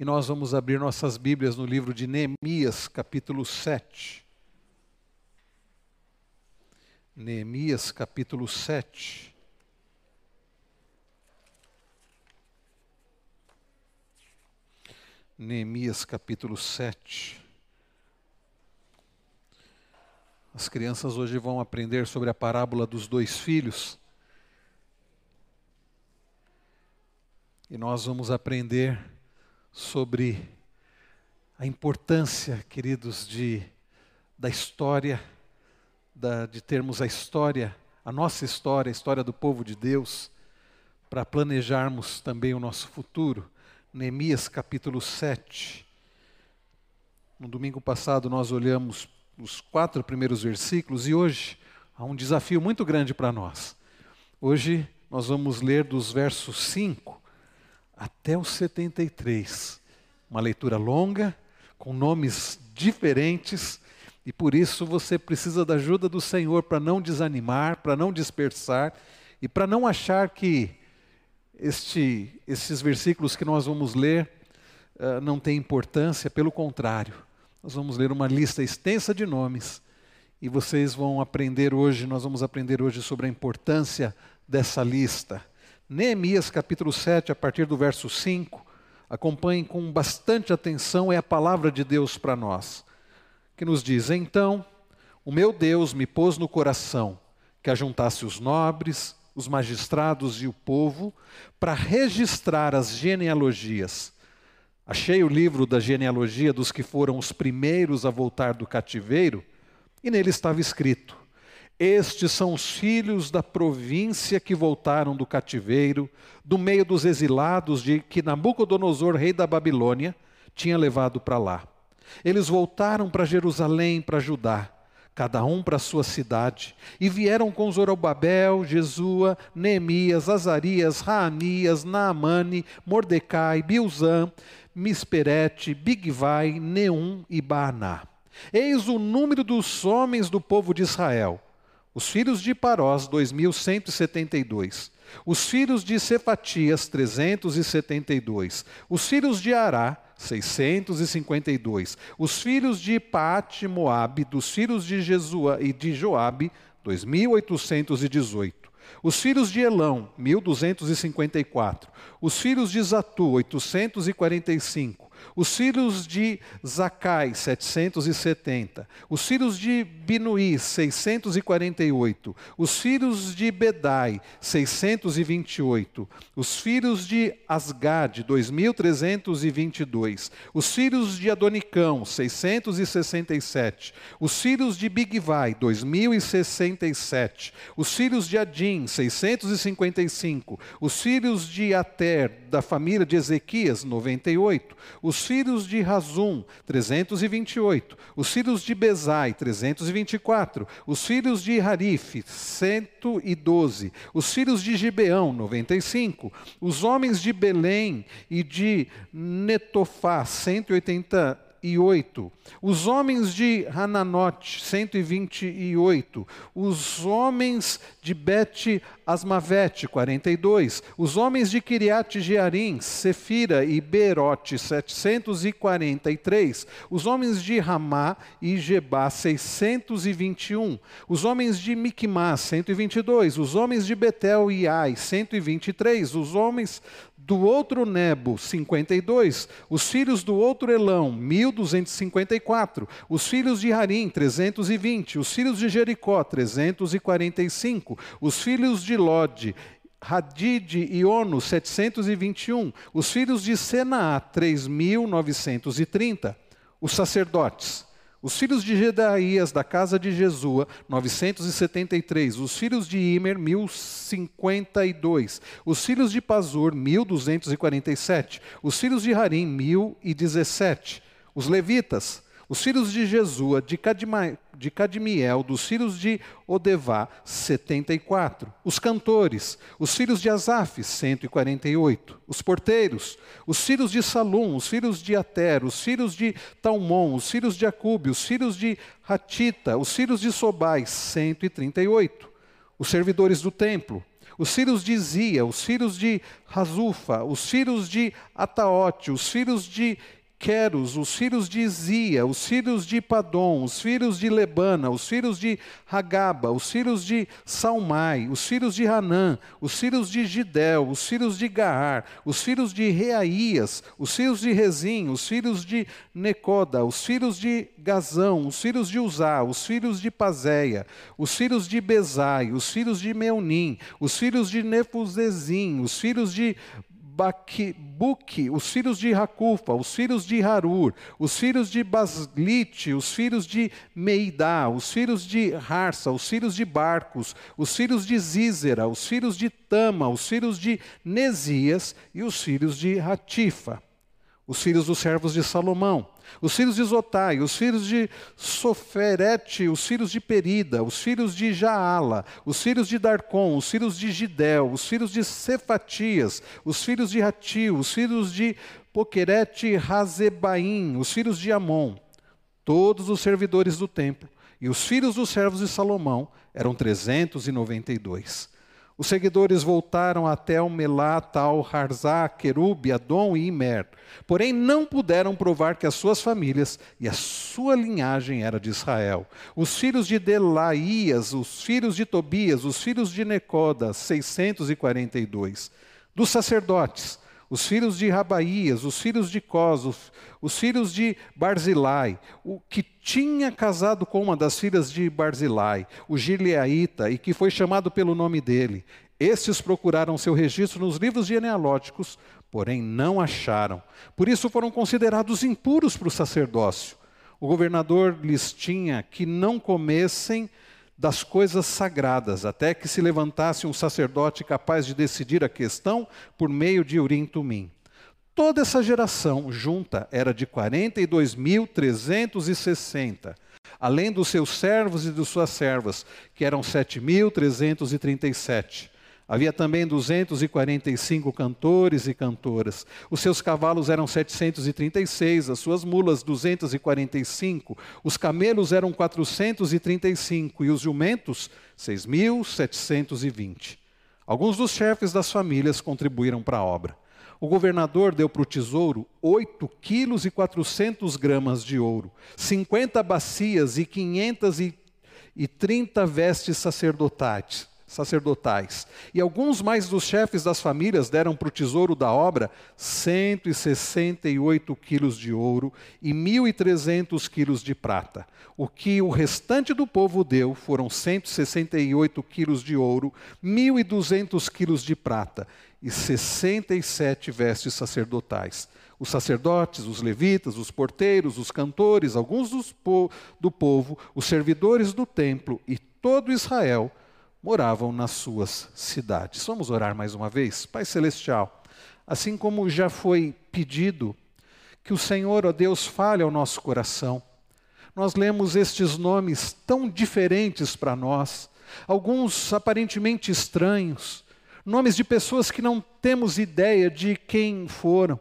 E nós vamos abrir nossas Bíblias no livro de Neemias, capítulo 7. Neemias, capítulo 7. Neemias, capítulo 7. As crianças hoje vão aprender sobre a parábola dos dois filhos. E nós vamos aprender sobre a importância, queridos, de da história, da, de termos a história, a nossa história, a história do povo de Deus, para planejarmos também o nosso futuro. Neemias capítulo 7. No domingo passado nós olhamos os quatro primeiros versículos e hoje há um desafio muito grande para nós. Hoje nós vamos ler dos versos 5 até o 73. Uma leitura longa, com nomes diferentes, e por isso você precisa da ajuda do Senhor para não desanimar, para não dispersar e para não achar que este, esses versículos que nós vamos ler uh, não têm importância, pelo contrário. Nós vamos ler uma lista extensa de nomes e vocês vão aprender hoje, nós vamos aprender hoje sobre a importância dessa lista. Neemias capítulo 7, a partir do verso 5, acompanhem com bastante atenção, é a palavra de Deus para nós, que nos diz: Então, o meu Deus me pôs no coração que ajuntasse os nobres, os magistrados e o povo para registrar as genealogias. Achei o livro da genealogia dos que foram os primeiros a voltar do cativeiro, e nele estava escrito: estes são os filhos da província que voltaram do cativeiro, do meio dos exilados de que Nabucodonosor, rei da Babilônia, tinha levado para lá. Eles voltaram para Jerusalém, para Judá, cada um para sua cidade, e vieram com Zorobabel, Jesua, Neemias, Azarias, Raanias, Naamane, Mordecai, Bilzã, Misperete, Bigvai, Neum e Baaná. Eis o número dos homens do povo de Israel os filhos de Parós, 2172. Os filhos de Cefatias, 372. Os filhos de Ará, 652. Os filhos de Paate, Moabe, dos filhos de Jesua e de Joabe, 2818. Os filhos de Elão, 1254. Os filhos de Zatu, 845 os filhos de Zacai, 770. Os filhos de Binuí, 648. Os filhos de Bedai, 628. Os filhos de Asgad, 2322. Os filhos de Adonicão, 667. Os filhos de Bigvai, 2067. Os filhos de Adim, 655. Os filhos de Ater, da família de Ezequias, 98 os filhos de Razum, 328, os filhos de Bezai, 324, os filhos de Harif, 112, os filhos de Gibeão, 95, os homens de Belém e de Netofá, 180 128. Os homens de Hananote, 128. Os homens de Bet Asmavete, 42. Os homens de Kiriat Jearim, Sefira e Berote, 743. Os homens de Ramá e Gebá, 621. Os homens de Miquimás, 122. Os homens de Betel e Ai, 123. Os homens do outro Nebo, 52. Os filhos do outro Elão, 1254. Os filhos de Harim, 320. Os filhos de Jericó, 345. Os filhos de Lode, Hadid e Ono, 721. Os filhos de Senaá, 3.930. Os sacerdotes, os filhos de Gedaías, da casa de Jesua, 973. Os filhos de Imer, 1052. Os filhos de Pazur, 1247. Os filhos de Harim, 1017. Os levitas, os filhos de Jesua, de, Cadma, de Cadmiel, dos filhos de Odevá, 74. Os cantores, os filhos de Asaf, 148. Os porteiros, os filhos de Salum, os filhos de Ater, os filhos de Talmon, os filhos de Acube, os filhos de Hatita, os filhos de Sobai, 138. Os servidores do templo, os filhos de Zia, os filhos de Razufa, os filhos de Ataote, os filhos de Queros, os filhos de Zia, os filhos de Padom, os filhos de Lebana, os filhos de Hagaba, os filhos de Salmai, os filhos de Hanã, os filhos de Gidel, os filhos de Gaar, os filhos de Reaías, os filhos de Rezim, os filhos de Necoda, os filhos de Gazão, os filhos de Uzá, os filhos de Pazéia, os filhos de Bezai, os filhos de Meunim, os filhos de Nefuzezim, os filhos de Buque, os filhos de Racufa, os filhos de Harur, os filhos de Baslite, os filhos de Meidá, os filhos de Harsa, os filhos de Barcos, os filhos de Zízera, os filhos de Tama, os filhos de Nesias e os filhos de Ratifa, os filhos dos servos de Salomão, os filhos de Zotai, os filhos de Soferete, os filhos de Perida, os filhos de Jaala, os filhos de Darcon, os filhos de Gidel, os filhos de Cefatias, os filhos de Rati, os filhos de Pokerete, e Razebaim, os filhos de Amon, todos os servidores do templo, e os filhos dos servos de Salomão eram 392. Os seguidores voltaram até o Melá, Tal, Harzá, Querub, Adom e Imer. Porém, não puderam provar que as suas famílias e a sua linhagem era de Israel. Os filhos de Delaías, os filhos de Tobias, os filhos de Necoda, 642. Dos sacerdotes, os filhos de Rabaías, os filhos de Cos, os filhos de Barzilai, o que tinha casado com uma das filhas de Barzilai, o Gileaíta, e que foi chamado pelo nome dele. Estes procuraram seu registro nos livros genealógicos, porém não acharam. Por isso foram considerados impuros para o sacerdócio. O governador lhes tinha que não comessem das coisas sagradas, até que se levantasse um sacerdote capaz de decidir a questão por meio de Urim Tumim. Toda essa geração junta era de 42.360, além dos seus servos e de suas servas, que eram 7.337. Havia também 245 cantores e cantoras. Os seus cavalos eram 736, as suas mulas 245, os camelos eram 435 e os jumentos 6.720. Alguns dos chefes das famílias contribuíram para a obra. O governador deu para o tesouro 8 quilos e 400 gramas de ouro, 50 bacias e 530 vestes sacerdotais sacerdotais. E alguns mais dos chefes das famílias deram para o tesouro da obra 168 quilos de ouro e 1.300 quilos de prata. O que o restante do povo deu foram 168 quilos de ouro, 1.200 quilos de prata e 67 vestes sacerdotais. Os sacerdotes, os levitas, os porteiros, os cantores, alguns po do povo, os servidores do templo e todo Israel moravam nas suas cidades. Vamos orar mais uma vez? Pai Celestial, assim como já foi pedido, que o Senhor, ó Deus, fale ao nosso coração. Nós lemos estes nomes tão diferentes para nós, alguns aparentemente estranhos, nomes de pessoas que não temos ideia de quem foram,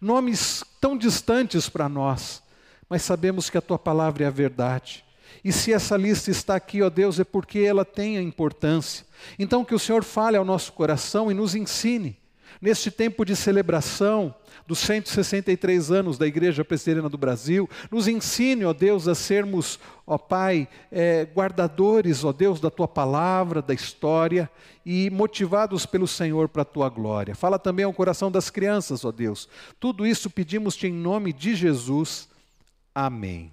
nomes tão distantes para nós, mas sabemos que a tua palavra é a verdade. E se essa lista está aqui, ó Deus, é porque ela tem a importância. Então, que o Senhor fale ao nosso coração e nos ensine, neste tempo de celebração dos 163 anos da Igreja Presbiteriana do Brasil, nos ensine, ó Deus, a sermos, ó Pai, é, guardadores, ó Deus, da tua palavra, da história e motivados pelo Senhor para a tua glória. Fala também ao coração das crianças, ó Deus. Tudo isso pedimos-te em nome de Jesus. Amém.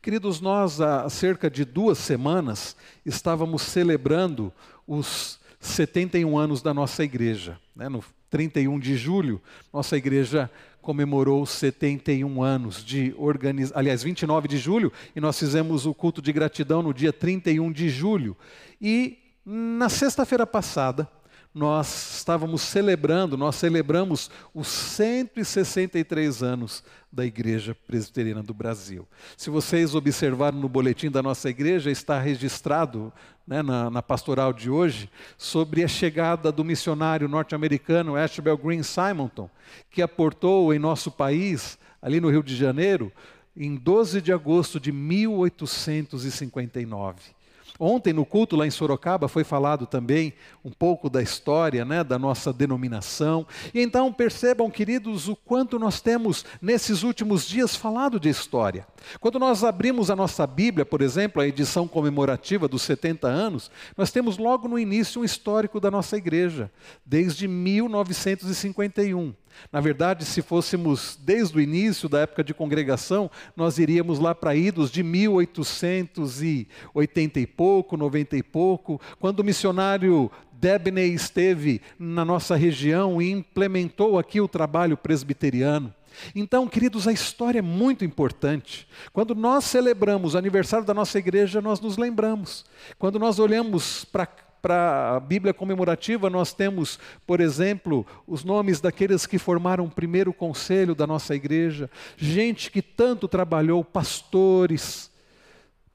Queridos, nós há cerca de duas semanas estávamos celebrando os 71 anos da nossa igreja. Né? No 31 de julho, nossa igreja comemorou 71 anos de organização. Aliás, 29 de julho, e nós fizemos o culto de gratidão no dia 31 de julho. E na sexta-feira passada, nós estávamos celebrando, nós celebramos os 163 anos da Igreja Presbiteriana do Brasil. Se vocês observaram no boletim da nossa igreja, está registrado né, na, na, pastoral de hoje sobre a chegada do missionário norte-americano Ashbel Green Simonton, que aportou em nosso país, ali no Rio de Janeiro, em 12 de agosto de 1859. Ontem, no culto lá em Sorocaba, foi falado também um pouco da história né, da nossa denominação. E então percebam, queridos, o quanto nós temos, nesses últimos dias, falado de história. Quando nós abrimos a nossa Bíblia, por exemplo, a edição comemorativa dos 70 anos, nós temos logo no início um histórico da nossa igreja, desde 1951. Na verdade, se fôssemos desde o início da época de congregação, nós iríamos lá para idos de 1880 e pouco, 90 e pouco, quando o missionário Debney esteve na nossa região e implementou aqui o trabalho presbiteriano. Então, queridos, a história é muito importante. Quando nós celebramos o aniversário da nossa igreja, nós nos lembramos. Quando nós olhamos para para a Bíblia comemorativa, nós temos, por exemplo, os nomes daqueles que formaram o primeiro conselho da nossa igreja, gente que tanto trabalhou, pastores,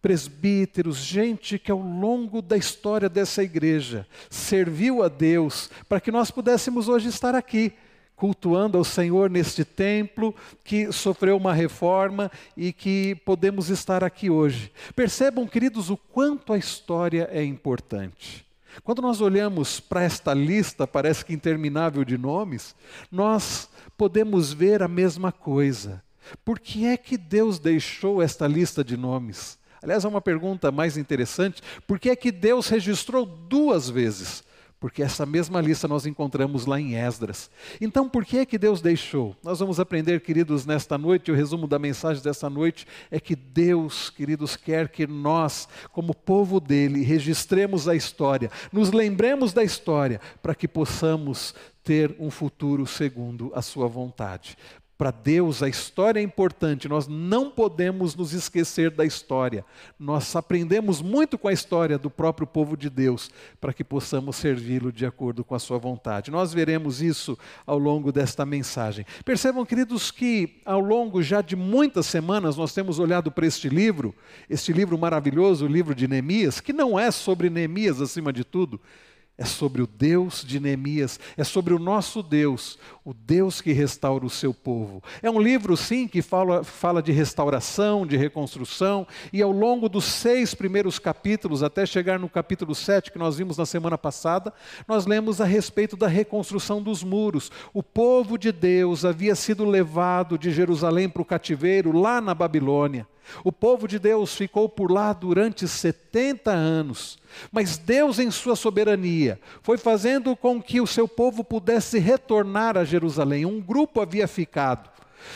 presbíteros, gente que ao longo da história dessa igreja serviu a Deus para que nós pudéssemos hoje estar aqui cultuando ao Senhor neste templo que sofreu uma reforma e que podemos estar aqui hoje. Percebam, queridos, o quanto a história é importante. Quando nós olhamos para esta lista, parece que interminável de nomes, nós podemos ver a mesma coisa. Por que é que Deus deixou esta lista de nomes? Aliás, é uma pergunta mais interessante: por que é que Deus registrou duas vezes? Porque essa mesma lista nós encontramos lá em Esdras. Então, por que é que Deus deixou? Nós vamos aprender, queridos, nesta noite, o resumo da mensagem desta noite é que Deus, queridos, quer que nós, como povo dele, registremos a história, nos lembremos da história, para que possamos ter um futuro segundo a sua vontade. Para Deus, a história é importante, nós não podemos nos esquecer da história. Nós aprendemos muito com a história do próprio povo de Deus, para que possamos servi-lo de acordo com a sua vontade. Nós veremos isso ao longo desta mensagem. Percebam, queridos, que ao longo já de muitas semanas nós temos olhado para este livro, este livro maravilhoso, o livro de Neemias, que não é sobre Neemias acima de tudo, é sobre o Deus de Neemias, é sobre o nosso Deus, o Deus que restaura o seu povo. É um livro, sim, que fala, fala de restauração, de reconstrução, e ao longo dos seis primeiros capítulos, até chegar no capítulo 7, que nós vimos na semana passada, nós lemos a respeito da reconstrução dos muros. O povo de Deus havia sido levado de Jerusalém para o cativeiro, lá na Babilônia. O povo de Deus ficou por lá durante 70 anos, mas Deus, em sua soberania, foi fazendo com que o seu povo pudesse retornar a Jerusalém. Um grupo havia ficado.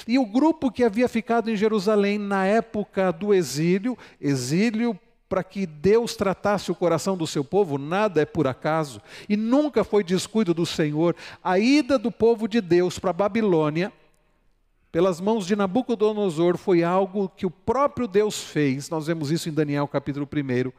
E o grupo que havia ficado em Jerusalém na época do exílio, exílio para que Deus tratasse o coração do seu povo, nada é por acaso, e nunca foi descuido do Senhor. A ida do povo de Deus para a Babilônia pelas mãos de Nabucodonosor foi algo que o próprio Deus fez, nós vemos isso em Daniel capítulo 1,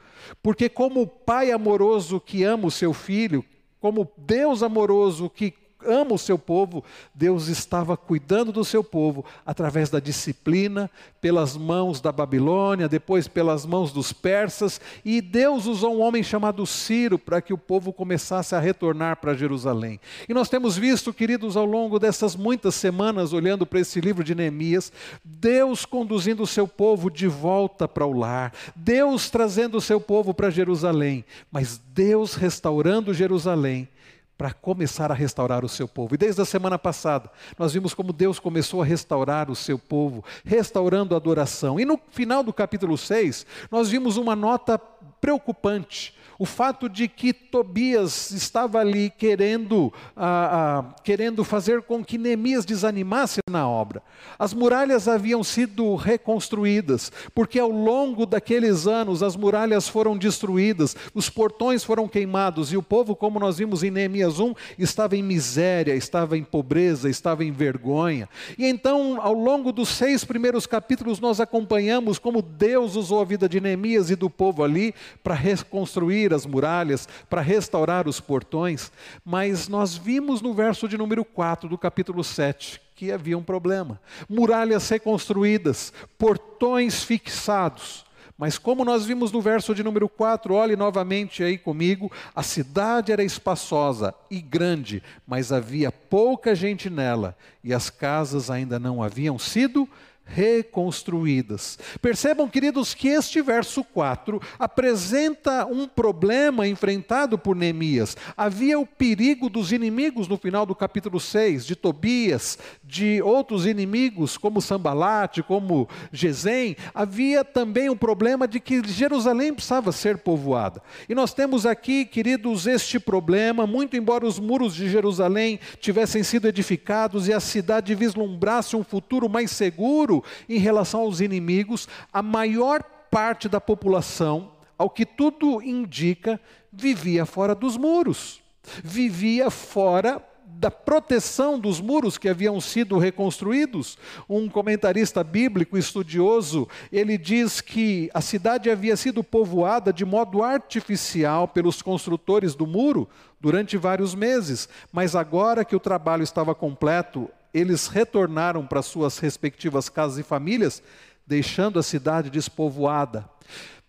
porque como o pai amoroso que ama o seu filho, como Deus amoroso que ama o seu povo, Deus estava cuidando do seu povo através da disciplina, pelas mãos da Babilônia, depois pelas mãos dos persas, e Deus usou um homem chamado Ciro para que o povo começasse a retornar para Jerusalém. E nós temos visto, queridos, ao longo dessas muitas semanas, olhando para esse livro de Neemias, Deus conduzindo o seu povo de volta para o lar, Deus trazendo o seu povo para Jerusalém, mas Deus restaurando Jerusalém para começar a restaurar o seu povo. E desde a semana passada, nós vimos como Deus começou a restaurar o seu povo, restaurando a adoração. E no final do capítulo 6, nós vimos uma nota preocupante o fato de que Tobias estava ali querendo, ah, ah, querendo fazer com que Neemias desanimasse na obra. As muralhas haviam sido reconstruídas, porque ao longo daqueles anos as muralhas foram destruídas, os portões foram queimados, e o povo, como nós vimos em Neemias 1, estava em miséria, estava em pobreza, estava em vergonha. E então, ao longo dos seis primeiros capítulos, nós acompanhamos como Deus usou a vida de Neemias e do povo ali para reconstruir as muralhas, para restaurar os portões, mas nós vimos no verso de número 4 do capítulo 7 que havia um problema. Muralhas reconstruídas, portões fixados. Mas como nós vimos no verso de número 4, olhe novamente aí comigo, a cidade era espaçosa e grande, mas havia pouca gente nela, e as casas ainda não haviam sido reconstruídas. Percebam, queridos, que este verso 4 apresenta um problema enfrentado por Neemias. Havia o perigo dos inimigos no final do capítulo 6, de Tobias, de outros inimigos como Sambalate, como Gesem. Havia também o problema de que Jerusalém precisava ser povoada. E nós temos aqui, queridos, este problema, muito embora os muros de Jerusalém tivessem sido edificados e a cidade vislumbrasse um futuro mais seguro, em relação aos inimigos, a maior parte da população, ao que tudo indica, vivia fora dos muros, vivia fora da proteção dos muros que haviam sido reconstruídos. Um comentarista bíblico estudioso, ele diz que a cidade havia sido povoada de modo artificial pelos construtores do muro durante vários meses, mas agora que o trabalho estava completo, eles retornaram para suas respectivas casas e famílias, deixando a cidade despovoada.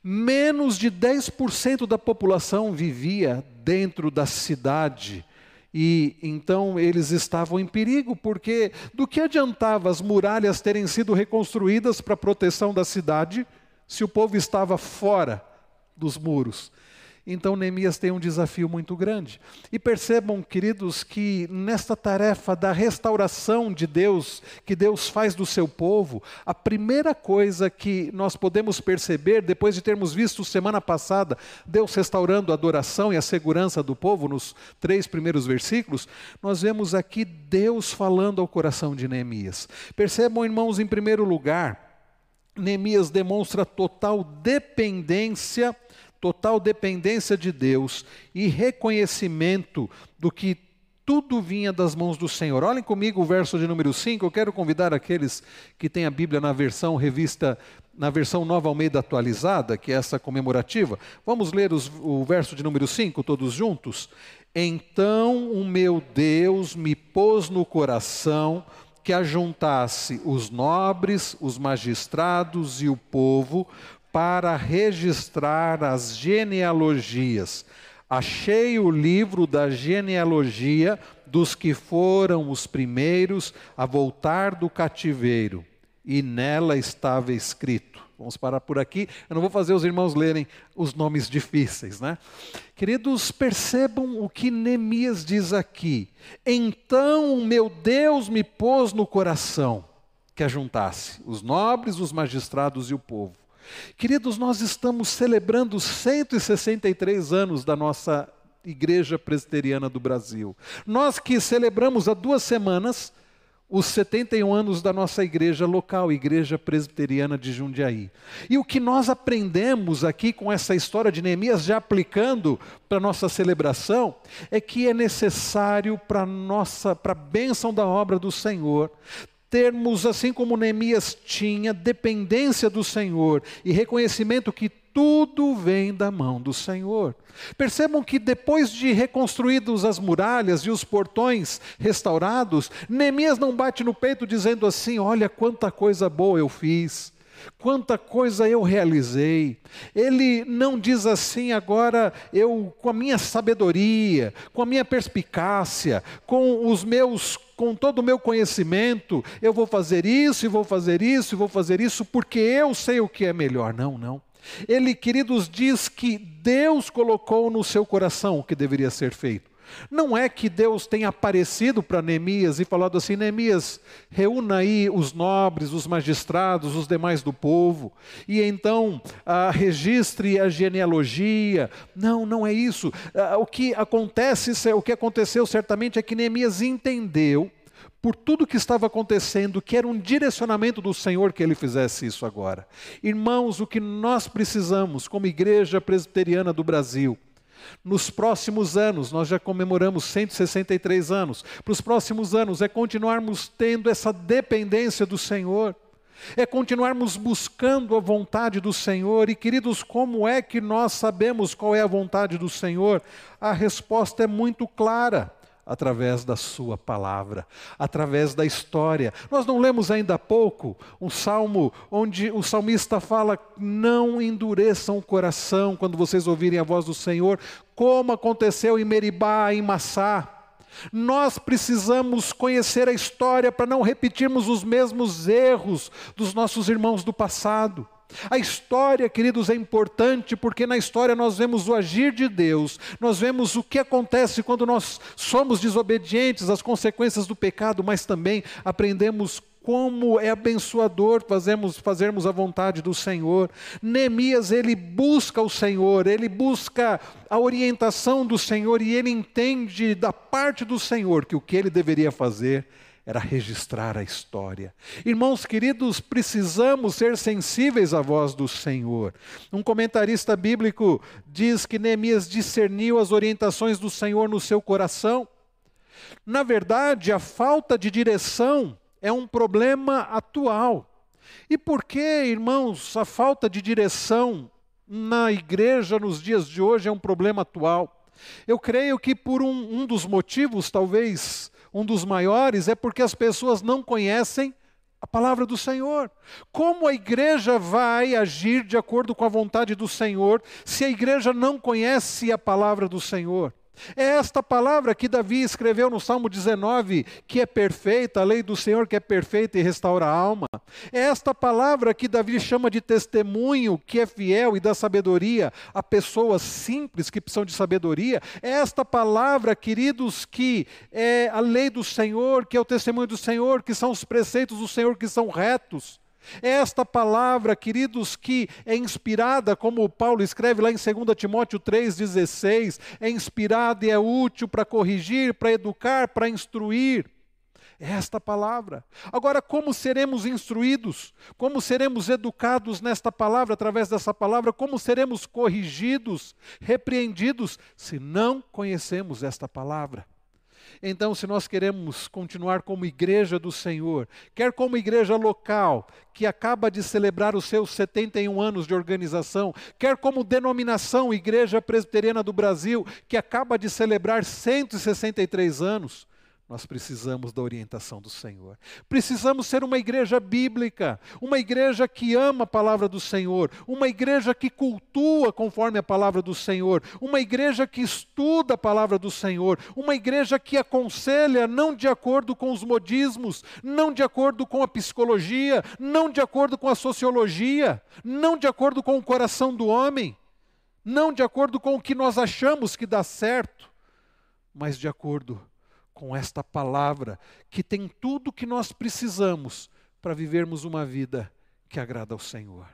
Menos de 10% da população vivia dentro da cidade. E então eles estavam em perigo, porque do que adiantava as muralhas terem sido reconstruídas para a proteção da cidade, se o povo estava fora dos muros? Então Neemias tem um desafio muito grande. E percebam, queridos, que nesta tarefa da restauração de Deus, que Deus faz do seu povo, a primeira coisa que nós podemos perceber, depois de termos visto semana passada Deus restaurando a adoração e a segurança do povo, nos três primeiros versículos, nós vemos aqui Deus falando ao coração de Neemias. Percebam, irmãos, em primeiro lugar, Neemias demonstra total dependência total dependência de Deus e reconhecimento do que tudo vinha das mãos do Senhor. Olhem comigo o verso de número 5. Eu quero convidar aqueles que têm a Bíblia na versão revista, na versão Nova Almeida atualizada, que é essa comemorativa. Vamos ler os, o verso de número 5 todos juntos? Então o meu Deus me pôs no coração que ajuntasse os nobres, os magistrados e o povo para registrar as genealogias. Achei o livro da genealogia dos que foram os primeiros a voltar do cativeiro, e nela estava escrito. Vamos parar por aqui. Eu não vou fazer os irmãos lerem os nomes difíceis, né? Queridos, percebam o que Neemias diz aqui. Então meu Deus me pôs no coração que ajuntasse os nobres, os magistrados e o povo Queridos, nós estamos celebrando 163 anos da nossa Igreja Presbiteriana do Brasil. Nós que celebramos há duas semanas os 71 anos da nossa igreja local, Igreja Presbiteriana de Jundiaí. E o que nós aprendemos aqui com essa história de Neemias, já aplicando para a nossa celebração, é que é necessário para a nossa, para a bênção da obra do Senhor, termos, assim como Neemias tinha, dependência do Senhor e reconhecimento que tudo vem da mão do Senhor. Percebam que depois de reconstruídos as muralhas e os portões restaurados, Neemias não bate no peito dizendo assim: Olha quanta coisa boa eu fiz. Quanta coisa eu realizei. Ele não diz assim agora, eu com a minha sabedoria, com a minha perspicácia, com os meus com todo o meu conhecimento, eu vou fazer isso, e vou fazer isso, e vou fazer isso, porque eu sei o que é melhor. Não, não. Ele, queridos, diz que Deus colocou no seu coração o que deveria ser feito. Não é que Deus tenha aparecido para Neemias e falado assim: Neemias, reúna aí os nobres, os magistrados, os demais do povo, e então ah, registre a genealogia. Não, não é isso. Ah, o que acontece, o que aconteceu certamente é que Neemias entendeu por tudo que estava acontecendo, que era um direcionamento do Senhor que ele fizesse isso agora. Irmãos, o que nós precisamos como igreja presbiteriana do Brasil, nos próximos anos, nós já comemoramos 163 anos, para os próximos anos é continuarmos tendo essa dependência do Senhor, é continuarmos buscando a vontade do Senhor. E queridos, como é que nós sabemos qual é a vontade do Senhor? A resposta é muito clara através da Sua palavra, através da história. Nós não lemos ainda há pouco um salmo onde o salmista fala: Não endureçam o coração quando vocês ouvirem a voz do Senhor, como aconteceu em Meribá, em Massá. Nós precisamos conhecer a história para não repetirmos os mesmos erros dos nossos irmãos do passado. A história, queridos, é importante porque na história nós vemos o agir de Deus, nós vemos o que acontece quando nós somos desobedientes, as consequências do pecado, mas também aprendemos como é abençoador fazermos, fazermos a vontade do Senhor. Neemias, ele busca o Senhor, ele busca a orientação do Senhor e ele entende da parte do Senhor que o que ele deveria fazer era registrar a história. Irmãos queridos, precisamos ser sensíveis à voz do Senhor. Um comentarista bíblico diz que Neemias discerniu as orientações do Senhor no seu coração. Na verdade, a falta de direção é um problema atual. E por que, irmãos, a falta de direção na igreja nos dias de hoje é um problema atual? Eu creio que por um, um dos motivos, talvez um dos maiores é porque as pessoas não conhecem a palavra do Senhor. Como a igreja vai agir de acordo com a vontade do Senhor se a igreja não conhece a palavra do Senhor? É esta palavra que Davi escreveu no Salmo 19, que é perfeita, a lei do Senhor que é perfeita e restaura a alma. É esta palavra que Davi chama de testemunho, que é fiel e dá sabedoria a pessoas simples que precisam de sabedoria. É esta palavra, queridos, que é a lei do Senhor, que é o testemunho do Senhor, que são os preceitos do Senhor que são retos. Esta palavra, queridos, que é inspirada, como Paulo escreve lá em 2 Timóteo 3,16, é inspirada e é útil para corrigir, para educar, para instruir. Esta palavra. Agora, como seremos instruídos? Como seremos educados nesta palavra, através dessa palavra? Como seremos corrigidos, repreendidos, se não conhecemos esta palavra? Então, se nós queremos continuar como igreja do Senhor, quer como igreja local, que acaba de celebrar os seus 71 anos de organização, quer como denominação Igreja Presbiteriana do Brasil, que acaba de celebrar 163 anos, nós precisamos da orientação do Senhor. Precisamos ser uma igreja bíblica, uma igreja que ama a palavra do Senhor, uma igreja que cultua conforme a palavra do Senhor, uma igreja que estuda a palavra do Senhor, uma igreja que aconselha não de acordo com os modismos, não de acordo com a psicologia, não de acordo com a sociologia, não de acordo com o coração do homem, não de acordo com o que nós achamos que dá certo, mas de acordo com esta palavra que tem tudo o que nós precisamos para vivermos uma vida que agrada ao Senhor.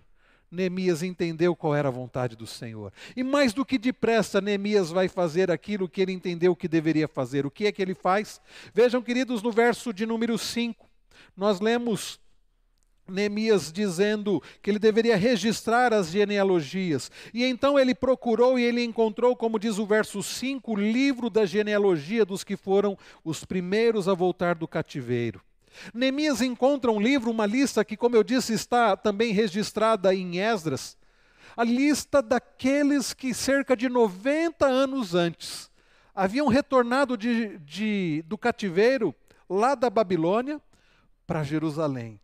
Neemias entendeu qual era a vontade do Senhor. E mais do que depressa, Neemias vai fazer aquilo que ele entendeu que deveria fazer. O que é que ele faz? Vejam, queridos, no verso de número 5, nós lemos Neemias dizendo que ele deveria registrar as genealogias. E então ele procurou e ele encontrou, como diz o verso 5, o livro da genealogia dos que foram os primeiros a voltar do cativeiro. Neemias encontra um livro, uma lista que, como eu disse, está também registrada em Esdras. A lista daqueles que cerca de 90 anos antes haviam retornado de, de, do cativeiro lá da Babilônia para Jerusalém.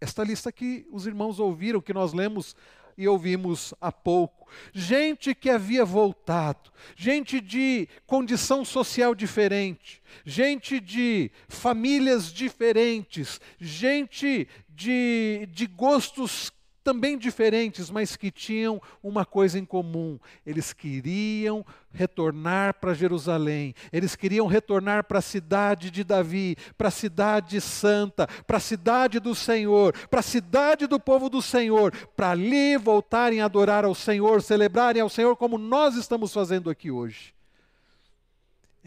Esta lista que os irmãos ouviram, que nós lemos e ouvimos há pouco. Gente que havia voltado, gente de condição social diferente, gente de famílias diferentes, gente de, de gostos também diferentes, mas que tinham uma coisa em comum: eles queriam retornar para Jerusalém, eles queriam retornar para a cidade de Davi, para a cidade santa, para a cidade do Senhor, para a cidade do povo do Senhor, para ali voltarem a adorar ao Senhor, celebrarem ao Senhor como nós estamos fazendo aqui hoje.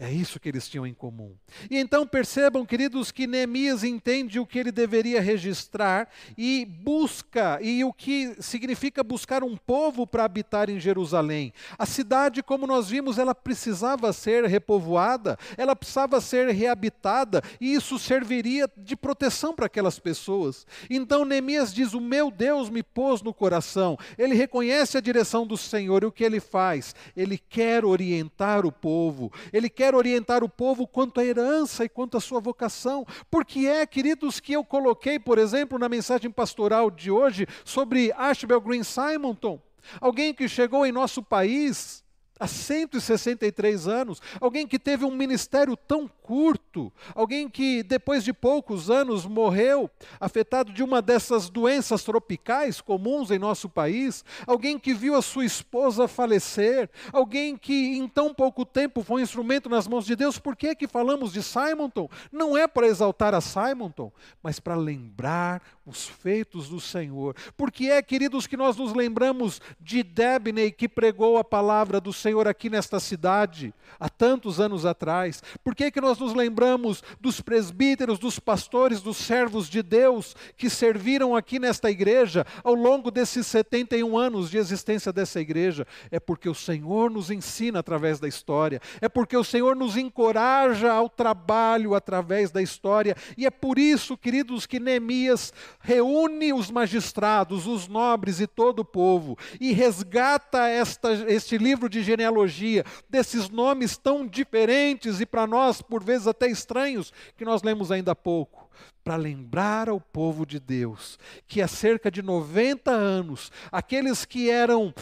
É isso que eles tinham em comum. E então percebam, queridos, que Neemias entende o que ele deveria registrar e busca, e o que significa buscar um povo para habitar em Jerusalém. A cidade, como nós vimos, ela precisava ser repovoada, ela precisava ser reabitada, e isso serviria de proteção para aquelas pessoas. Então Neemias diz: O meu Deus me pôs no coração. Ele reconhece a direção do Senhor e o que ele faz? Ele quer orientar o povo, ele quer orientar o povo quanto à herança e quanto à sua vocação. Porque é, queridos, que eu coloquei, por exemplo, na mensagem pastoral de hoje sobre Ashbel Green Simonton, alguém que chegou em nosso país há 163 anos, alguém que teve um ministério tão curto, alguém que depois de poucos anos morreu afetado de uma dessas doenças tropicais comuns em nosso país, alguém que viu a sua esposa falecer, alguém que em tão pouco tempo foi um instrumento nas mãos de Deus. Por que é que falamos de Simonton? Não é para exaltar a Simonton, mas para lembrar os feitos do Senhor. Porque é, queridos, que nós nos lembramos de Debney que pregou a palavra do Senhor aqui nesta cidade há tantos anos atrás. Por que que nós nos lembramos dos presbíteros, dos pastores, dos servos de Deus que serviram aqui nesta igreja ao longo desses 71 anos de existência dessa igreja? É porque o Senhor nos ensina através da história. É porque o Senhor nos encoraja ao trabalho através da história. E é por isso, queridos, que Neemias reúne os magistrados, os nobres e todo o povo e resgata esta, este livro de genealogia desses nomes tão diferentes e para nós, por vezes, até estranhos, que nós lemos ainda há pouco para lembrar ao povo de Deus que há cerca de 90 anos, aqueles que eram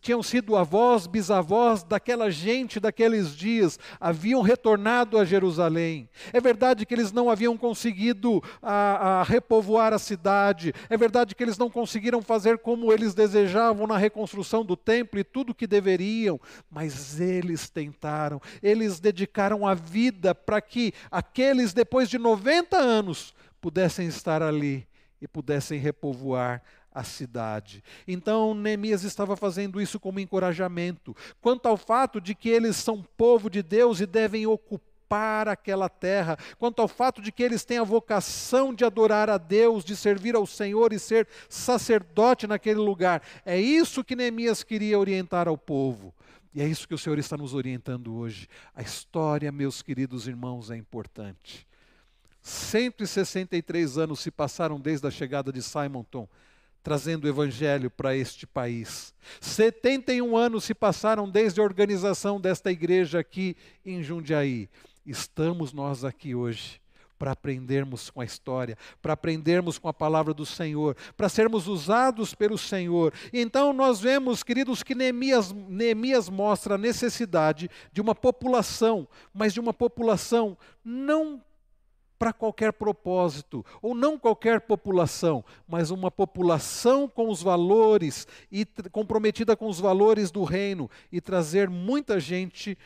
tinham sido avós, bisavós daquela gente daqueles dias, haviam retornado a Jerusalém. É verdade que eles não haviam conseguido a, a repovoar a cidade, é verdade que eles não conseguiram fazer como eles desejavam na reconstrução do templo e tudo o que deveriam, mas eles tentaram, eles dedicaram a vida para que aqueles, depois de 90 anos, pudessem estar ali e pudessem repovoar a cidade. Então Neemias estava fazendo isso como encorajamento. Quanto ao fato de que eles são povo de Deus e devem ocupar aquela terra, quanto ao fato de que eles têm a vocação de adorar a Deus, de servir ao Senhor e ser sacerdote naquele lugar. É isso que Neemias queria orientar ao povo. E é isso que o Senhor está nos orientando hoje. A história, meus queridos irmãos, é importante. 163 anos se passaram desde a chegada de Simonton, trazendo o evangelho para este país. 71 anos se passaram desde a organização desta igreja aqui em Jundiaí. Estamos nós aqui hoje para aprendermos com a história, para aprendermos com a palavra do Senhor, para sermos usados pelo Senhor. Então nós vemos, queridos, que Neemias, Neemias mostra a necessidade de uma população, mas de uma população não para qualquer propósito, ou não qualquer população, mas uma população com os valores e comprometida com os valores do reino e trazer muita gente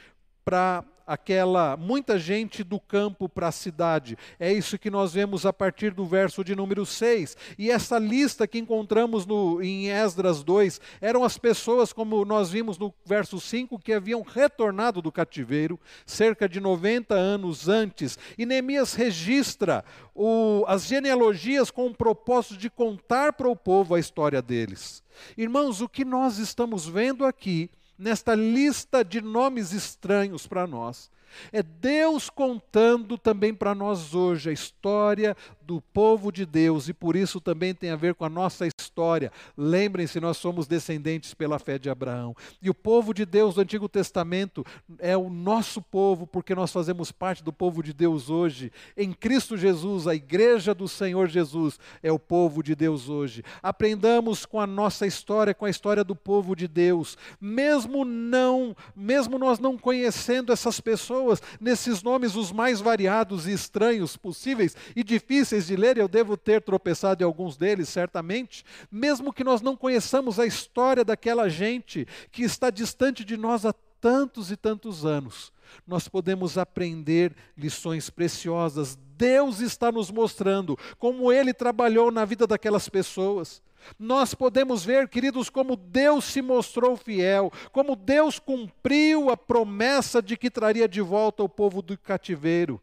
para aquela muita gente do campo para a cidade. É isso que nós vemos a partir do verso de número 6. E essa lista que encontramos no, em Esdras 2 eram as pessoas, como nós vimos no verso 5, que haviam retornado do cativeiro cerca de 90 anos antes. E Neemias registra o, as genealogias com o propósito de contar para o povo a história deles. Irmãos, o que nós estamos vendo aqui nesta lista de nomes estranhos para nós. É Deus contando também para nós hoje a história do povo de Deus e por isso também tem a ver com a nossa história. Lembrem-se, nós somos descendentes pela fé de Abraão. E o povo de Deus do Antigo Testamento é o nosso povo, porque nós fazemos parte do povo de Deus hoje. Em Cristo Jesus, a igreja do Senhor Jesus é o povo de Deus hoje. Aprendamos com a nossa história, com a história do povo de Deus, mesmo não, mesmo nós não conhecendo essas pessoas, nesses nomes os mais variados e estranhos possíveis e difíceis de ler, eu devo ter tropeçado em alguns deles, certamente, mesmo que nós não conheçamos a história daquela gente que está distante de nós há tantos e tantos anos, nós podemos aprender lições preciosas. Deus está nos mostrando como Ele trabalhou na vida daquelas pessoas. Nós podemos ver, queridos, como Deus se mostrou fiel, como Deus cumpriu a promessa de que traria de volta o povo do cativeiro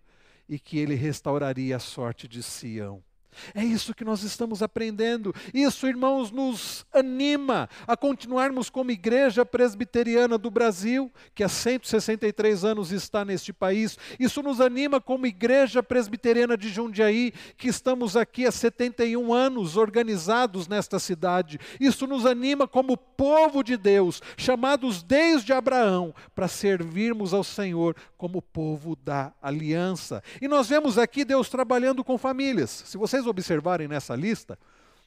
e que ele restauraria a sorte de Sião. É isso que nós estamos aprendendo. Isso, irmãos, nos anima a continuarmos como Igreja Presbiteriana do Brasil, que há 163 anos está neste país. Isso nos anima como Igreja Presbiteriana de Jundiaí, que estamos aqui há 71 anos organizados nesta cidade. Isso nos anima como povo de Deus, chamados desde Abraão para servirmos ao Senhor como povo da aliança. E nós vemos aqui Deus trabalhando com famílias. Se vocês vocês observarem nessa lista,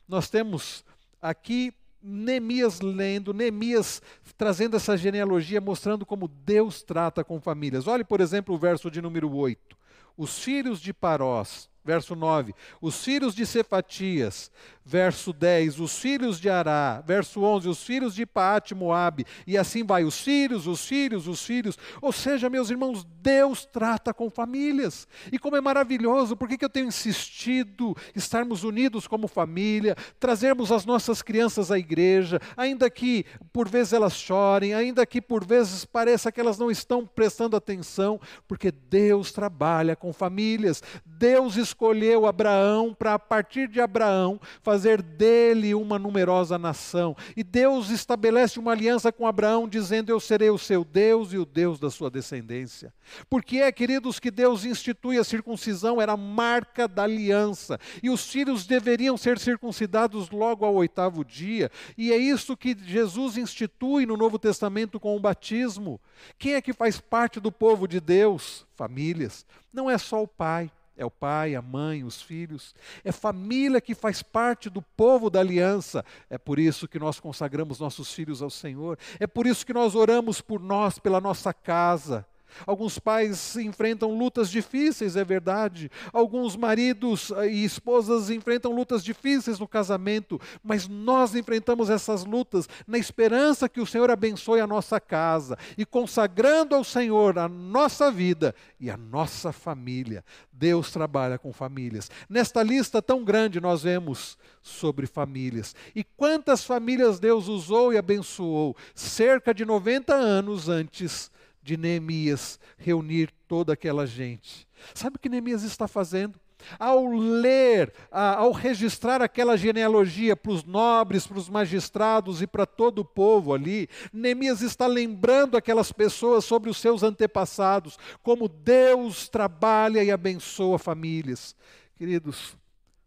nós temos aqui Neemias lendo, Neemias trazendo essa genealogia, mostrando como Deus trata com famílias. Olhe, por exemplo, o verso de número 8. Os filhos de Parós, verso 9. Os filhos de Cefatias, verso 10, os filhos de Ará, verso 11, os filhos de Paate Moabe, e assim vai, os filhos, os filhos, os filhos. Ou seja, meus irmãos, Deus trata com famílias. E como é maravilhoso, por que, eu tenho insistido estarmos unidos como família, trazermos as nossas crianças à igreja, ainda que por vezes elas chorem, ainda que por vezes pareça que elas não estão prestando atenção, porque Deus trabalha com famílias. Deus escolheu Abraão para a partir de Abraão fazer dele uma numerosa nação. E Deus estabelece uma aliança com Abraão, dizendo: Eu serei o seu Deus e o Deus da sua descendência. Porque é, queridos, que Deus institui a circuncisão, era marca da aliança. E os filhos deveriam ser circuncidados logo ao oitavo dia. E é isso que Jesus institui no Novo Testamento com o batismo. Quem é que faz parte do povo de Deus? Famílias. Não é só o pai. É o pai, a mãe, os filhos. É família que faz parte do povo da aliança. É por isso que nós consagramos nossos filhos ao Senhor. É por isso que nós oramos por nós, pela nossa casa. Alguns pais enfrentam lutas difíceis, é verdade. Alguns maridos eh, e esposas enfrentam lutas difíceis no casamento, mas nós enfrentamos essas lutas na esperança que o Senhor abençoe a nossa casa e consagrando ao Senhor a nossa vida e a nossa família. Deus trabalha com famílias. Nesta lista tão grande nós vemos sobre famílias. E quantas famílias Deus usou e abençoou cerca de 90 anos antes de Neemias reunir toda aquela gente. Sabe o que Neemias está fazendo? Ao ler, ao registrar aquela genealogia para os nobres, para os magistrados e para todo o povo ali, Neemias está lembrando aquelas pessoas sobre os seus antepassados, como Deus trabalha e abençoa famílias. Queridos,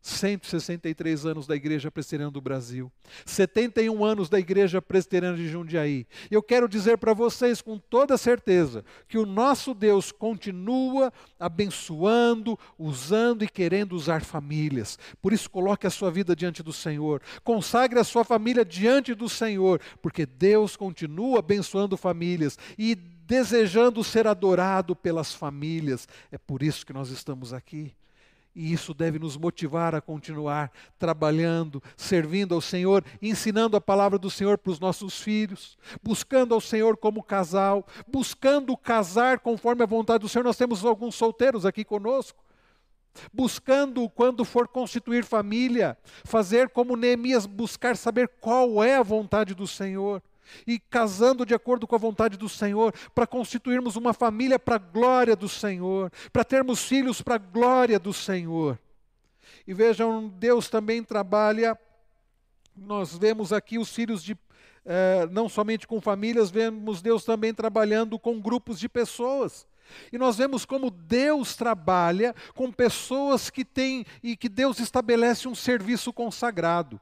163 anos da Igreja Presbiteriana do Brasil, 71 anos da Igreja Presbiteriana de Jundiaí. Eu quero dizer para vocês com toda certeza que o nosso Deus continua abençoando, usando e querendo usar famílias. Por isso, coloque a sua vida diante do Senhor, consagre a sua família diante do Senhor, porque Deus continua abençoando famílias e desejando ser adorado pelas famílias. É por isso que nós estamos aqui. E isso deve nos motivar a continuar trabalhando, servindo ao Senhor, ensinando a palavra do Senhor para os nossos filhos, buscando ao Senhor como casal, buscando casar conforme a vontade do Senhor. Nós temos alguns solteiros aqui conosco. Buscando, quando for constituir família, fazer como Neemias, buscar saber qual é a vontade do Senhor e casando de acordo com a vontade do Senhor, para constituirmos uma família para a glória do Senhor, para termos filhos para a glória do Senhor. E vejam, Deus também trabalha, nós vemos aqui os filhos de, eh, não somente com famílias, vemos Deus também trabalhando com grupos de pessoas. E nós vemos como Deus trabalha com pessoas que têm e que Deus estabelece um serviço consagrado.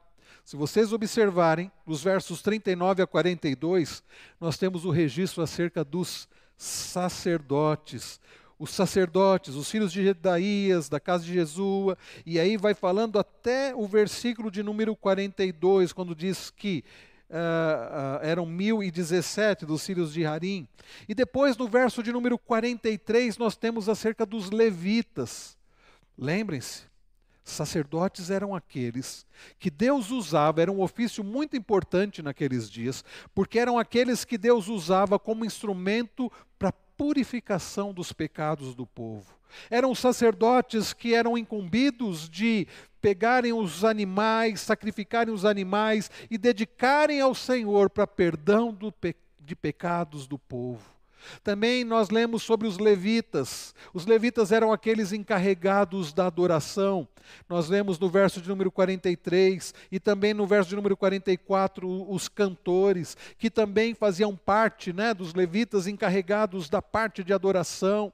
Se vocês observarem, nos versos 39 a 42, nós temos o registro acerca dos sacerdotes. Os sacerdotes, os filhos de Jedaías, da casa de Jesua, e aí vai falando até o versículo de número 42, quando diz que Uh, uh, eram mil e dezessete dos filhos de Harim. E depois, no verso de número 43, nós temos acerca dos levitas. Lembrem-se, Sacerdotes eram aqueles que Deus usava, era um ofício muito importante naqueles dias, porque eram aqueles que Deus usava como instrumento para purificação dos pecados do povo. Eram sacerdotes que eram incumbidos de pegarem os animais, sacrificarem os animais e dedicarem ao Senhor para perdão pe de pecados do povo. Também nós lemos sobre os levitas. Os levitas eram aqueles encarregados da adoração. Nós lemos no verso de número 43 e também no verso de número 44 os cantores, que também faziam parte né, dos levitas encarregados da parte de adoração.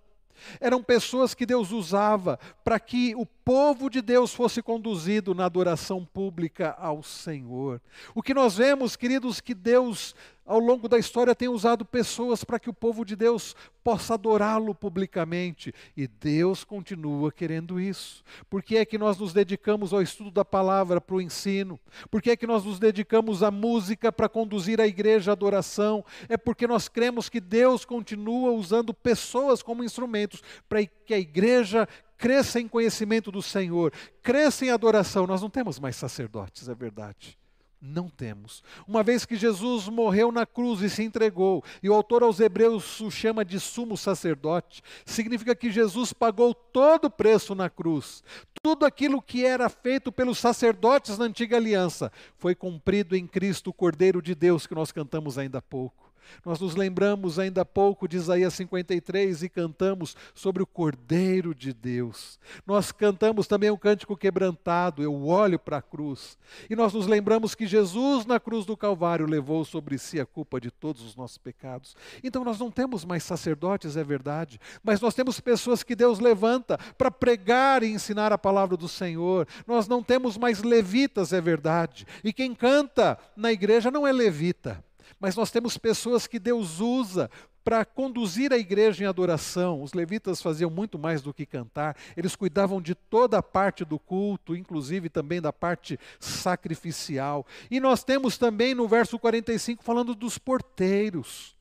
Eram pessoas que Deus usava para que o povo de Deus fosse conduzido na adoração pública ao Senhor. O que nós vemos, queridos, que Deus ao longo da história, tem usado pessoas para que o povo de Deus possa adorá-lo publicamente. E Deus continua querendo isso. Por que é que nós nos dedicamos ao estudo da palavra, para o ensino? Por que é que nós nos dedicamos à música para conduzir a igreja à adoração? É porque nós cremos que Deus continua usando pessoas como instrumentos para que a igreja cresça em conhecimento do Senhor, cresça em adoração. Nós não temos mais sacerdotes, é verdade. Não temos. Uma vez que Jesus morreu na cruz e se entregou, e o autor aos Hebreus o chama de sumo sacerdote, significa que Jesus pagou todo o preço na cruz. Tudo aquilo que era feito pelos sacerdotes na antiga aliança foi cumprido em Cristo, o Cordeiro de Deus, que nós cantamos ainda há pouco. Nós nos lembramos ainda há pouco de Isaías 53 e cantamos sobre o Cordeiro de Deus. Nós cantamos também um cântico quebrantado, Eu olho para a cruz. E nós nos lembramos que Jesus na cruz do Calvário levou sobre si a culpa de todos os nossos pecados. Então nós não temos mais sacerdotes, é verdade, mas nós temos pessoas que Deus levanta para pregar e ensinar a palavra do Senhor. Nós não temos mais levitas, é verdade. E quem canta na igreja não é levita mas nós temos pessoas que Deus usa para conduzir a igreja em adoração. Os levitas faziam muito mais do que cantar, eles cuidavam de toda a parte do culto, inclusive também da parte sacrificial. E nós temos também no verso 45 falando dos porteiros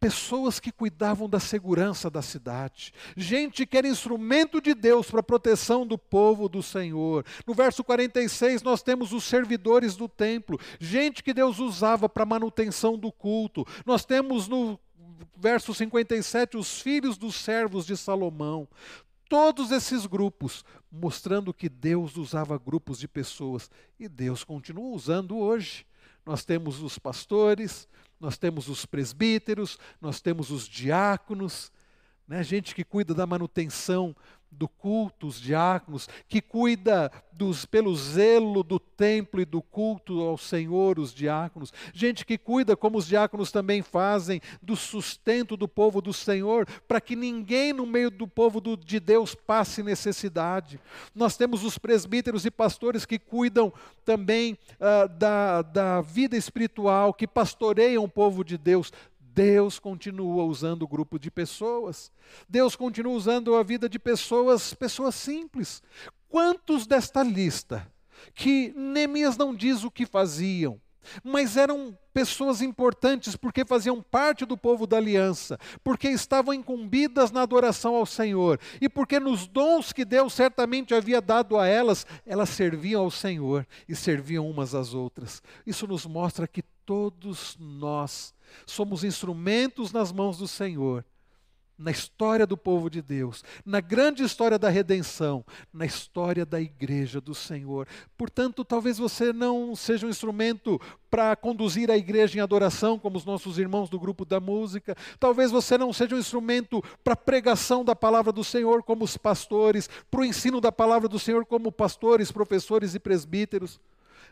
pessoas que cuidavam da segurança da cidade, gente que era instrumento de Deus para a proteção do povo do Senhor. No verso 46, nós temos os servidores do templo, gente que Deus usava para manutenção do culto. Nós temos no verso 57 os filhos dos servos de Salomão. Todos esses grupos, mostrando que Deus usava grupos de pessoas e Deus continua usando hoje. Nós temos os pastores, nós temos os presbíteros, nós temos os diáconos, né, gente que cuida da manutenção do culto, os diáconos, que cuida dos, pelo zelo do templo e do culto ao Senhor, os diáconos, gente que cuida, como os diáconos também fazem, do sustento do povo do Senhor, para que ninguém no meio do povo do, de Deus passe necessidade. Nós temos os presbíteros e pastores que cuidam também uh, da, da vida espiritual, que pastoreiam o povo de Deus, Deus continua usando o grupo de pessoas. Deus continua usando a vida de pessoas, pessoas simples. Quantos desta lista que Neemias não diz o que faziam, mas eram pessoas importantes porque faziam parte do povo da aliança, porque estavam incumbidas na adoração ao Senhor e porque nos dons que Deus certamente havia dado a elas, elas serviam ao Senhor e serviam umas às outras. Isso nos mostra que todos nós somos instrumentos nas mãos do Senhor, na história do povo de Deus, na grande história da redenção, na história da igreja do Senhor. Portanto, talvez você não seja um instrumento para conduzir a igreja em adoração, como os nossos irmãos do grupo da música. Talvez você não seja um instrumento para pregação da palavra do Senhor, como os pastores, para o ensino da palavra do Senhor, como pastores, professores e presbíteros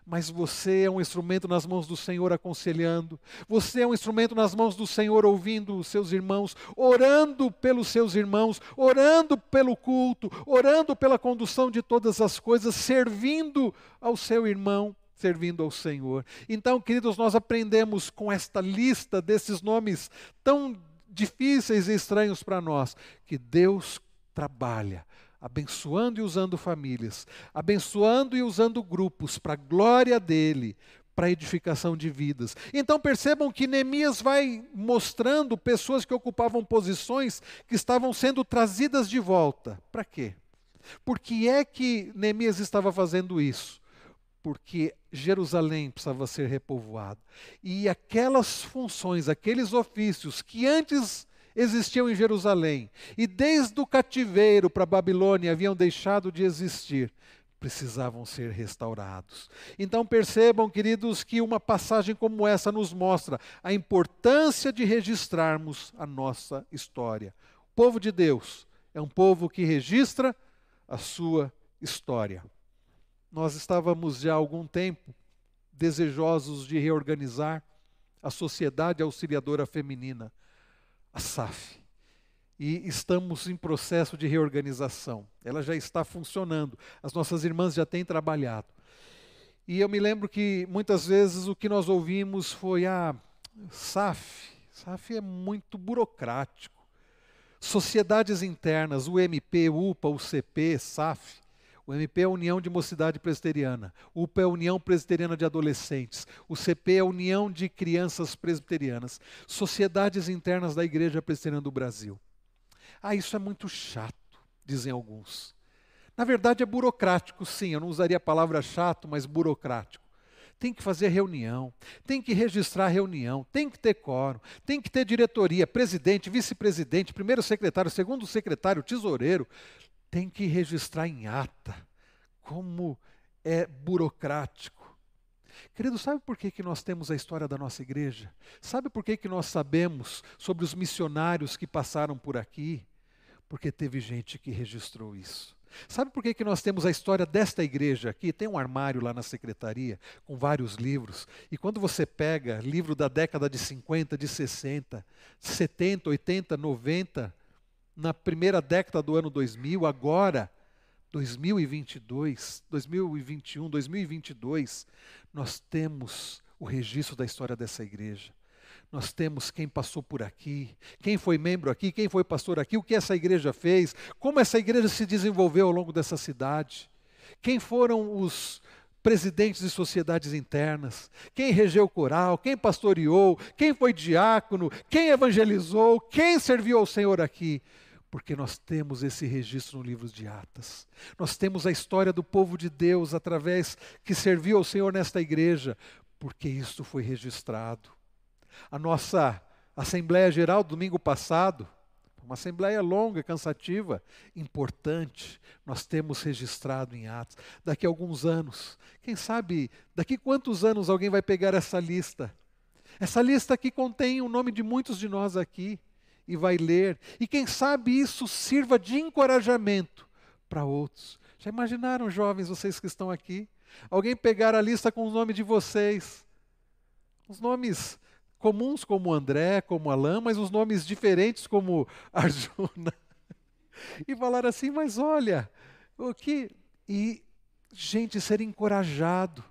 mas você é um instrumento nas mãos do Senhor aconselhando, você é um instrumento nas mãos do Senhor ouvindo os seus irmãos, orando pelos seus irmãos, orando pelo culto, orando pela condução de todas as coisas, servindo ao seu irmão, servindo ao Senhor. Então, queridos, nós aprendemos com esta lista desses nomes tão difíceis e estranhos para nós, que Deus trabalha abençoando e usando famílias, abençoando e usando grupos para a glória dele, para a edificação de vidas. Então percebam que Neemias vai mostrando pessoas que ocupavam posições que estavam sendo trazidas de volta. Para quê? Por que é que Neemias estava fazendo isso? Porque Jerusalém precisava ser repovoada. E aquelas funções, aqueles ofícios que antes existiam em Jerusalém e desde o cativeiro para a Babilônia haviam deixado de existir, precisavam ser restaurados. Então percebam, queridos, que uma passagem como essa nos mostra a importância de registrarmos a nossa história. O povo de Deus é um povo que registra a sua história. Nós estávamos já há algum tempo desejosos de reorganizar a Sociedade Auxiliadora Feminina a SAF. E estamos em processo de reorganização. Ela já está funcionando. As nossas irmãs já têm trabalhado. E eu me lembro que muitas vezes o que nós ouvimos foi: ah, SAF. SAF é muito burocrático. Sociedades internas, o MP, UPA, UCP, SAF. O MP é a União de Mocidade Presbiteriana. O UPA é a União Presbiteriana de Adolescentes. O CP é a União de Crianças Presbiterianas. Sociedades internas da Igreja Presbiteriana do Brasil. Ah, isso é muito chato, dizem alguns. Na verdade, é burocrático, sim. Eu não usaria a palavra chato, mas burocrático tem que fazer reunião, tem que registrar reunião, tem que ter quórum, tem que ter diretoria, presidente, vice-presidente, primeiro secretário, segundo secretário, tesoureiro, tem que registrar em ata. Como é burocrático. Querido, sabe por que, que nós temos a história da nossa igreja? Sabe por que, que nós sabemos sobre os missionários que passaram por aqui? Porque teve gente que registrou isso. Sabe por que, que nós temos a história desta igreja aqui? Tem um armário lá na secretaria com vários livros. E quando você pega livro da década de 50, de 60, 70, 80, 90, na primeira década do ano 2000, agora, 2022, 2021, 2022, nós temos o registro da história dessa igreja nós temos quem passou por aqui, quem foi membro aqui, quem foi pastor aqui, o que essa igreja fez, como essa igreja se desenvolveu ao longo dessa cidade, quem foram os presidentes de sociedades internas, quem regeu o coral, quem pastoreou, quem foi diácono, quem evangelizou, quem serviu ao Senhor aqui. Porque nós temos esse registro no livro de Atas. Nós temos a história do povo de Deus através que serviu ao Senhor nesta igreja, porque isso foi registrado a nossa Assembleia Geral domingo passado, uma assembleia longa, cansativa, importante, nós temos registrado em Atos. Daqui a alguns anos, quem sabe, daqui quantos anos alguém vai pegar essa lista? Essa lista aqui contém o nome de muitos de nós aqui e vai ler. E quem sabe isso sirva de encorajamento para outros. Já imaginaram, jovens, vocês que estão aqui? Alguém pegar a lista com o nome de vocês. Os nomes comuns como André, como Alain, mas os nomes diferentes como Arjuna. E falar assim, mas olha, o que. E, gente, ser encorajado.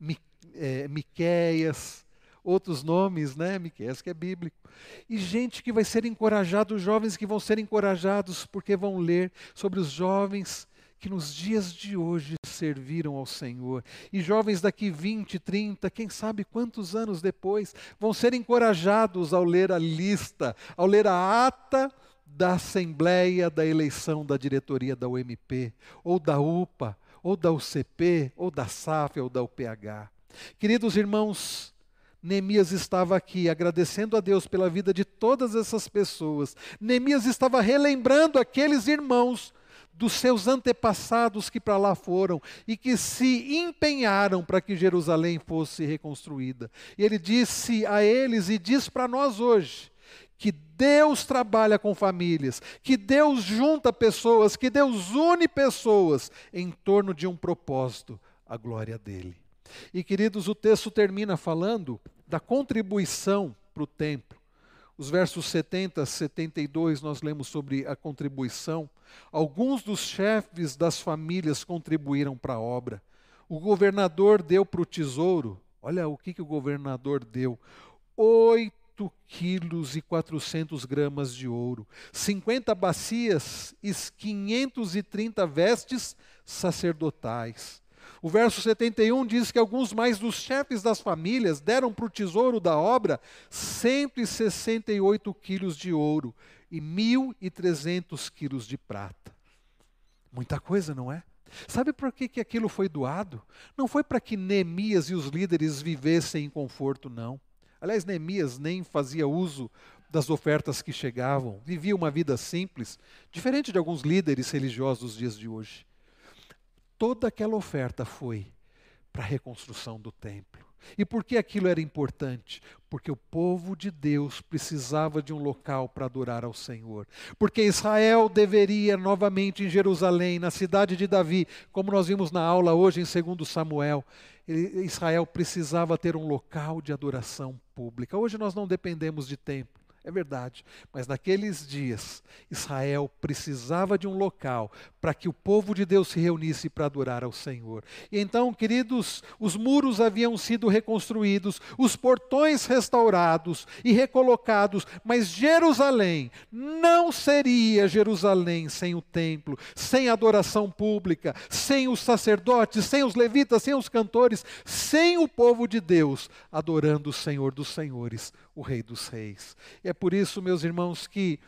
Mi, é, Miqueias, outros nomes, né? Miqueias que é bíblico. E gente que vai ser encorajado, jovens que vão ser encorajados porque vão ler sobre os jovens que nos dias de hoje serviram ao Senhor. E jovens daqui 20, 30, quem sabe quantos anos depois, vão ser encorajados ao ler a lista, ao ler a ata da Assembleia da eleição da diretoria da UMP, ou da UPA, ou da UCP, ou da SAF, ou da UPH. Queridos irmãos, Neemias estava aqui agradecendo a Deus pela vida de todas essas pessoas. Neemias estava relembrando aqueles irmãos dos seus antepassados que para lá foram e que se empenharam para que Jerusalém fosse reconstruída. E ele disse a eles e diz para nós hoje que Deus trabalha com famílias, que Deus junta pessoas, que Deus une pessoas em torno de um propósito, a glória dele. E queridos, o texto termina falando da contribuição para o templo. Os versos 70 a 72 nós lemos sobre a contribuição. Alguns dos chefes das famílias contribuíram para a obra. O governador deu para o tesouro, olha o que, que o governador deu: 8 quilos e 400 gramas de ouro, 50 bacias e 530 vestes sacerdotais. O verso 71 diz que alguns mais dos chefes das famílias deram para o tesouro da obra 168 quilos de ouro e 1.300 quilos de prata. Muita coisa, não é? Sabe por que, que aquilo foi doado? Não foi para que Neemias e os líderes vivessem em conforto, não. Aliás, Neemias nem fazia uso das ofertas que chegavam, vivia uma vida simples, diferente de alguns líderes religiosos dos dias de hoje toda aquela oferta foi para a reconstrução do templo. E por que aquilo era importante? Porque o povo de Deus precisava de um local para adorar ao Senhor. Porque Israel deveria novamente em Jerusalém, na cidade de Davi, como nós vimos na aula hoje em 2 Samuel, Israel precisava ter um local de adoração pública. Hoje nós não dependemos de templo. É verdade. Mas naqueles dias, Israel precisava de um local para que o povo de Deus se reunisse para adorar ao Senhor. E então, queridos, os muros haviam sido reconstruídos, os portões restaurados e recolocados, mas Jerusalém não seria Jerusalém sem o templo, sem adoração pública, sem os sacerdotes, sem os levitas, sem os cantores, sem o povo de Deus adorando o Senhor dos Senhores, o Rei dos Reis. E é por isso, meus irmãos, que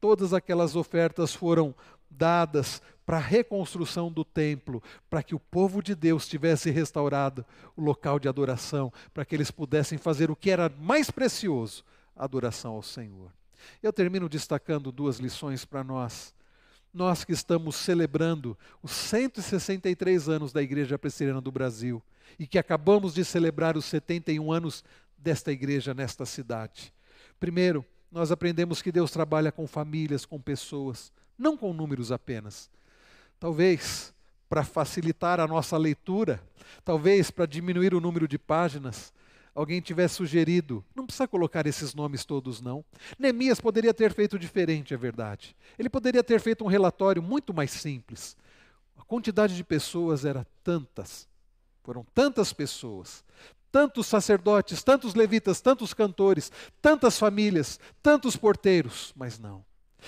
todas aquelas ofertas foram dadas para a reconstrução do templo, para que o povo de Deus tivesse restaurado o local de adoração, para que eles pudessem fazer o que era mais precioso, a adoração ao Senhor. Eu termino destacando duas lições para nós. Nós que estamos celebrando os 163 anos da Igreja Presbiteriana do Brasil e que acabamos de celebrar os 71 anos desta igreja nesta cidade. Primeiro, nós aprendemos que Deus trabalha com famílias, com pessoas, não com números apenas. Talvez para facilitar a nossa leitura, talvez para diminuir o número de páginas, alguém tivesse sugerido, não precisa colocar esses nomes todos não. Neemias poderia ter feito diferente, é verdade. Ele poderia ter feito um relatório muito mais simples. A quantidade de pessoas era tantas, foram tantas pessoas, tantos sacerdotes, tantos levitas, tantos cantores, tantas famílias, tantos porteiros, mas não.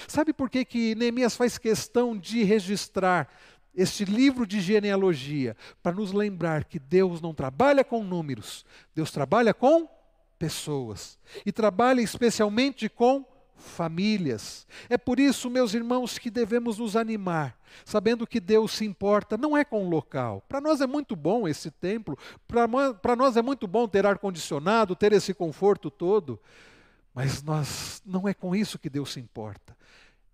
Sabe por que, que Neemias faz questão de registrar este livro de genealogia? Para nos lembrar que Deus não trabalha com números, Deus trabalha com pessoas. E trabalha especialmente com famílias. É por isso, meus irmãos, que devemos nos animar, sabendo que Deus se importa, não é com o local. Para nós é muito bom esse templo, para nós é muito bom ter ar-condicionado, ter esse conforto todo, mas nós não é com isso que Deus se importa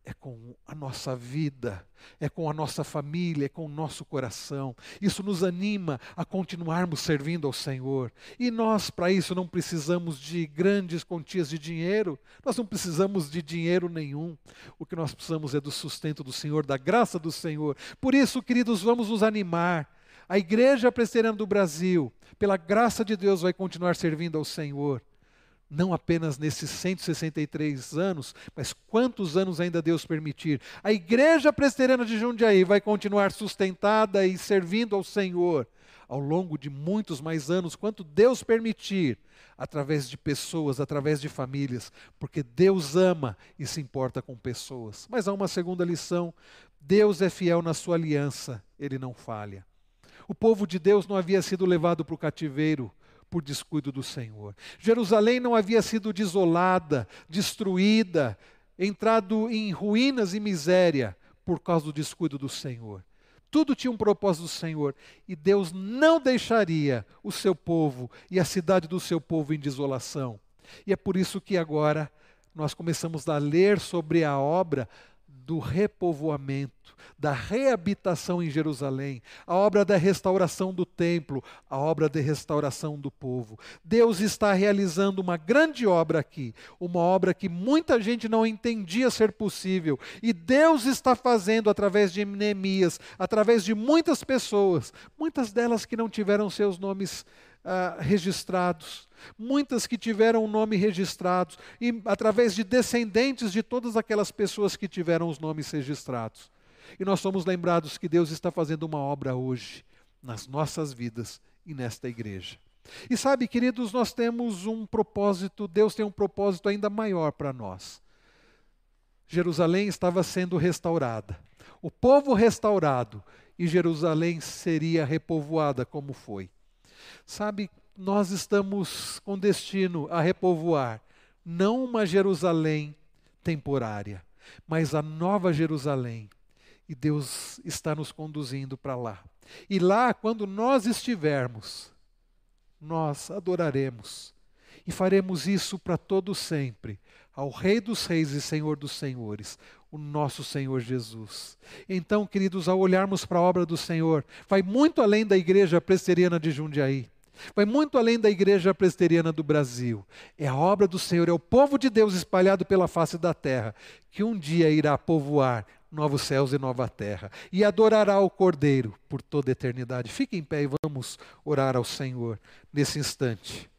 é com a nossa vida, é com a nossa família, é com o nosso coração. Isso nos anima a continuarmos servindo ao Senhor. E nós, para isso, não precisamos de grandes quantias de dinheiro, nós não precisamos de dinheiro nenhum. O que nós precisamos é do sustento do Senhor, da graça do Senhor. Por isso, queridos, vamos nos animar. A Igreja Presbiteriana do Brasil, pela graça de Deus, vai continuar servindo ao Senhor não apenas nesses 163 anos, mas quantos anos ainda Deus permitir. A igreja presteriana de Jundiaí vai continuar sustentada e servindo ao Senhor ao longo de muitos mais anos, quanto Deus permitir, através de pessoas, através de famílias, porque Deus ama e se importa com pessoas. Mas há uma segunda lição: Deus é fiel na sua aliança, ele não falha. O povo de Deus não havia sido levado para o cativeiro por descuido do Senhor. Jerusalém não havia sido desolada, destruída, entrado em ruínas e miséria por causa do descuido do Senhor. Tudo tinha um propósito do Senhor e Deus não deixaria o seu povo e a cidade do seu povo em desolação. E é por isso que agora nós começamos a ler sobre a obra do repovoamento, da reabitação em Jerusalém, a obra da restauração do templo, a obra de restauração do povo. Deus está realizando uma grande obra aqui, uma obra que muita gente não entendia ser possível, e Deus está fazendo através de Neemias, através de muitas pessoas, muitas delas que não tiveram seus nomes uh, registrados muitas que tiveram o nome registrados, e através de descendentes de todas aquelas pessoas que tiveram os nomes registrados. E nós somos lembrados que Deus está fazendo uma obra hoje, nas nossas vidas e nesta igreja. E sabe, queridos, nós temos um propósito, Deus tem um propósito ainda maior para nós. Jerusalém estava sendo restaurada, o povo restaurado, e Jerusalém seria repovoada como foi. Sabe, nós estamos com destino a repovoar não uma Jerusalém temporária, mas a nova Jerusalém. E Deus está nos conduzindo para lá. E lá, quando nós estivermos, nós adoraremos e faremos isso para todo sempre, ao Rei dos Reis e Senhor dos Senhores, o nosso Senhor Jesus. Então, queridos, ao olharmos para a obra do Senhor, vai muito além da igreja presteriana de Jundiaí. Vai muito além da igreja presbiteriana do Brasil. É a obra do Senhor, é o povo de Deus espalhado pela face da terra, que um dia irá povoar novos céus e nova terra e adorará o Cordeiro por toda a eternidade. Fique em pé e vamos orar ao Senhor nesse instante.